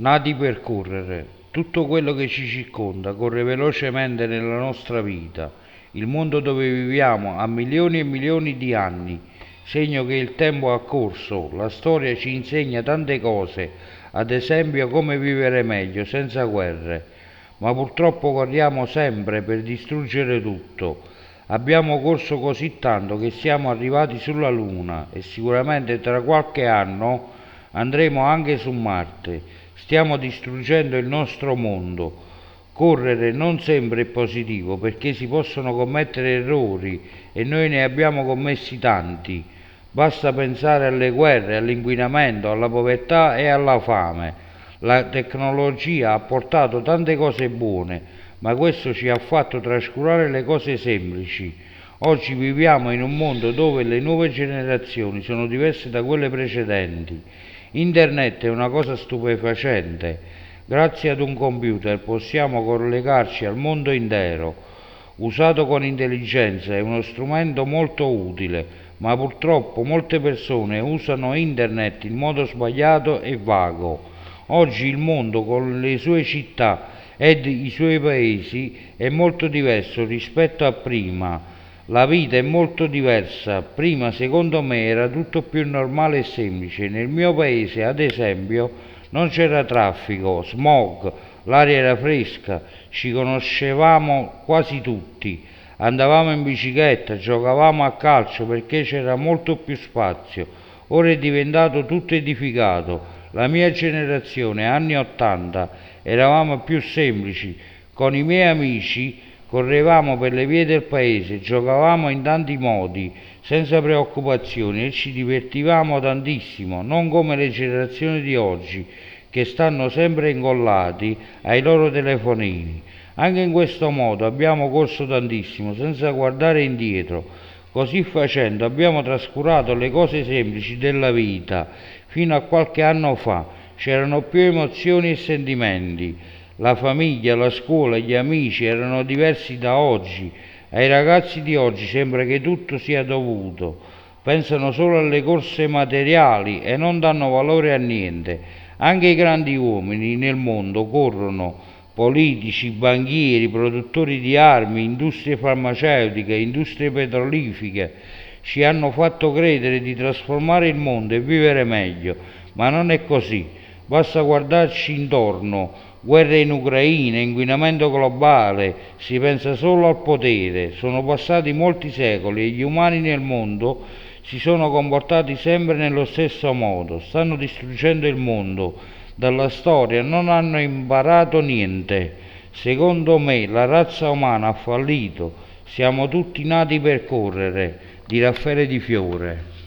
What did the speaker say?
nati per correre. Tutto quello che ci circonda corre velocemente nella nostra vita. Il mondo dove viviamo ha milioni e milioni di anni, segno che il tempo ha corso. La storia ci insegna tante cose, ad esempio come vivere meglio, senza guerre. Ma purtroppo corriamo sempre per distruggere tutto. Abbiamo corso così tanto che siamo arrivati sulla Luna e sicuramente tra qualche anno andremo anche su Marte. Stiamo distruggendo il nostro mondo. Correre non sempre è positivo perché si possono commettere errori e noi ne abbiamo commessi tanti. Basta pensare alle guerre, all'inquinamento, alla povertà e alla fame. La tecnologia ha portato tante cose buone, ma questo ci ha fatto trascurare le cose semplici. Oggi viviamo in un mondo dove le nuove generazioni sono diverse da quelle precedenti Internet è una cosa stupefacente. Grazie ad un computer possiamo collegarci al mondo intero. Usato con intelligenza è uno strumento molto utile, ma purtroppo molte persone usano internet in modo sbagliato e vago. Oggi il mondo con le sue città ed i suoi paesi è molto diverso rispetto a prima. La vita è molto diversa. Prima, secondo me, era tutto più normale e semplice. Nel mio paese, ad esempio, non c'era traffico, smog, l'aria era fresca, ci conoscevamo quasi tutti. Andavamo in bicicletta, giocavamo a calcio perché c'era molto più spazio. Ora è diventato tutto edificato. La mia generazione, anni 80, eravamo più semplici. Con i miei amici Correvamo per le vie del paese, giocavamo in tanti modi, senza preoccupazioni e ci divertivamo tantissimo, non come le generazioni di oggi che stanno sempre incollati ai loro telefonini. Anche in questo modo abbiamo corso tantissimo senza guardare indietro. Così facendo abbiamo trascurato le cose semplici della vita. Fino a qualche anno fa c'erano più emozioni e sentimenti la famiglia, la scuola, gli amici erano diversi da oggi. Ai ragazzi di oggi sembra che tutto sia dovuto. Pensano solo alle corse materiali e non danno valore a niente. Anche i grandi uomini nel mondo corrono, politici, banchieri, produttori di armi, industrie farmaceutiche, industrie petrolifere, ci hanno fatto credere di trasformare il mondo e vivere meglio, ma non è così. Basta guardarci intorno guerra in Ucraina, inquinamento globale, si pensa solo al potere. Sono passati molti secoli e gli umani nel mondo si sono comportati sempre nello stesso modo, stanno distruggendo il mondo. Dalla storia non hanno imparato niente. Secondo me la razza umana ha fallito, siamo tutti nati per correre, di Raffaele Di Fiore.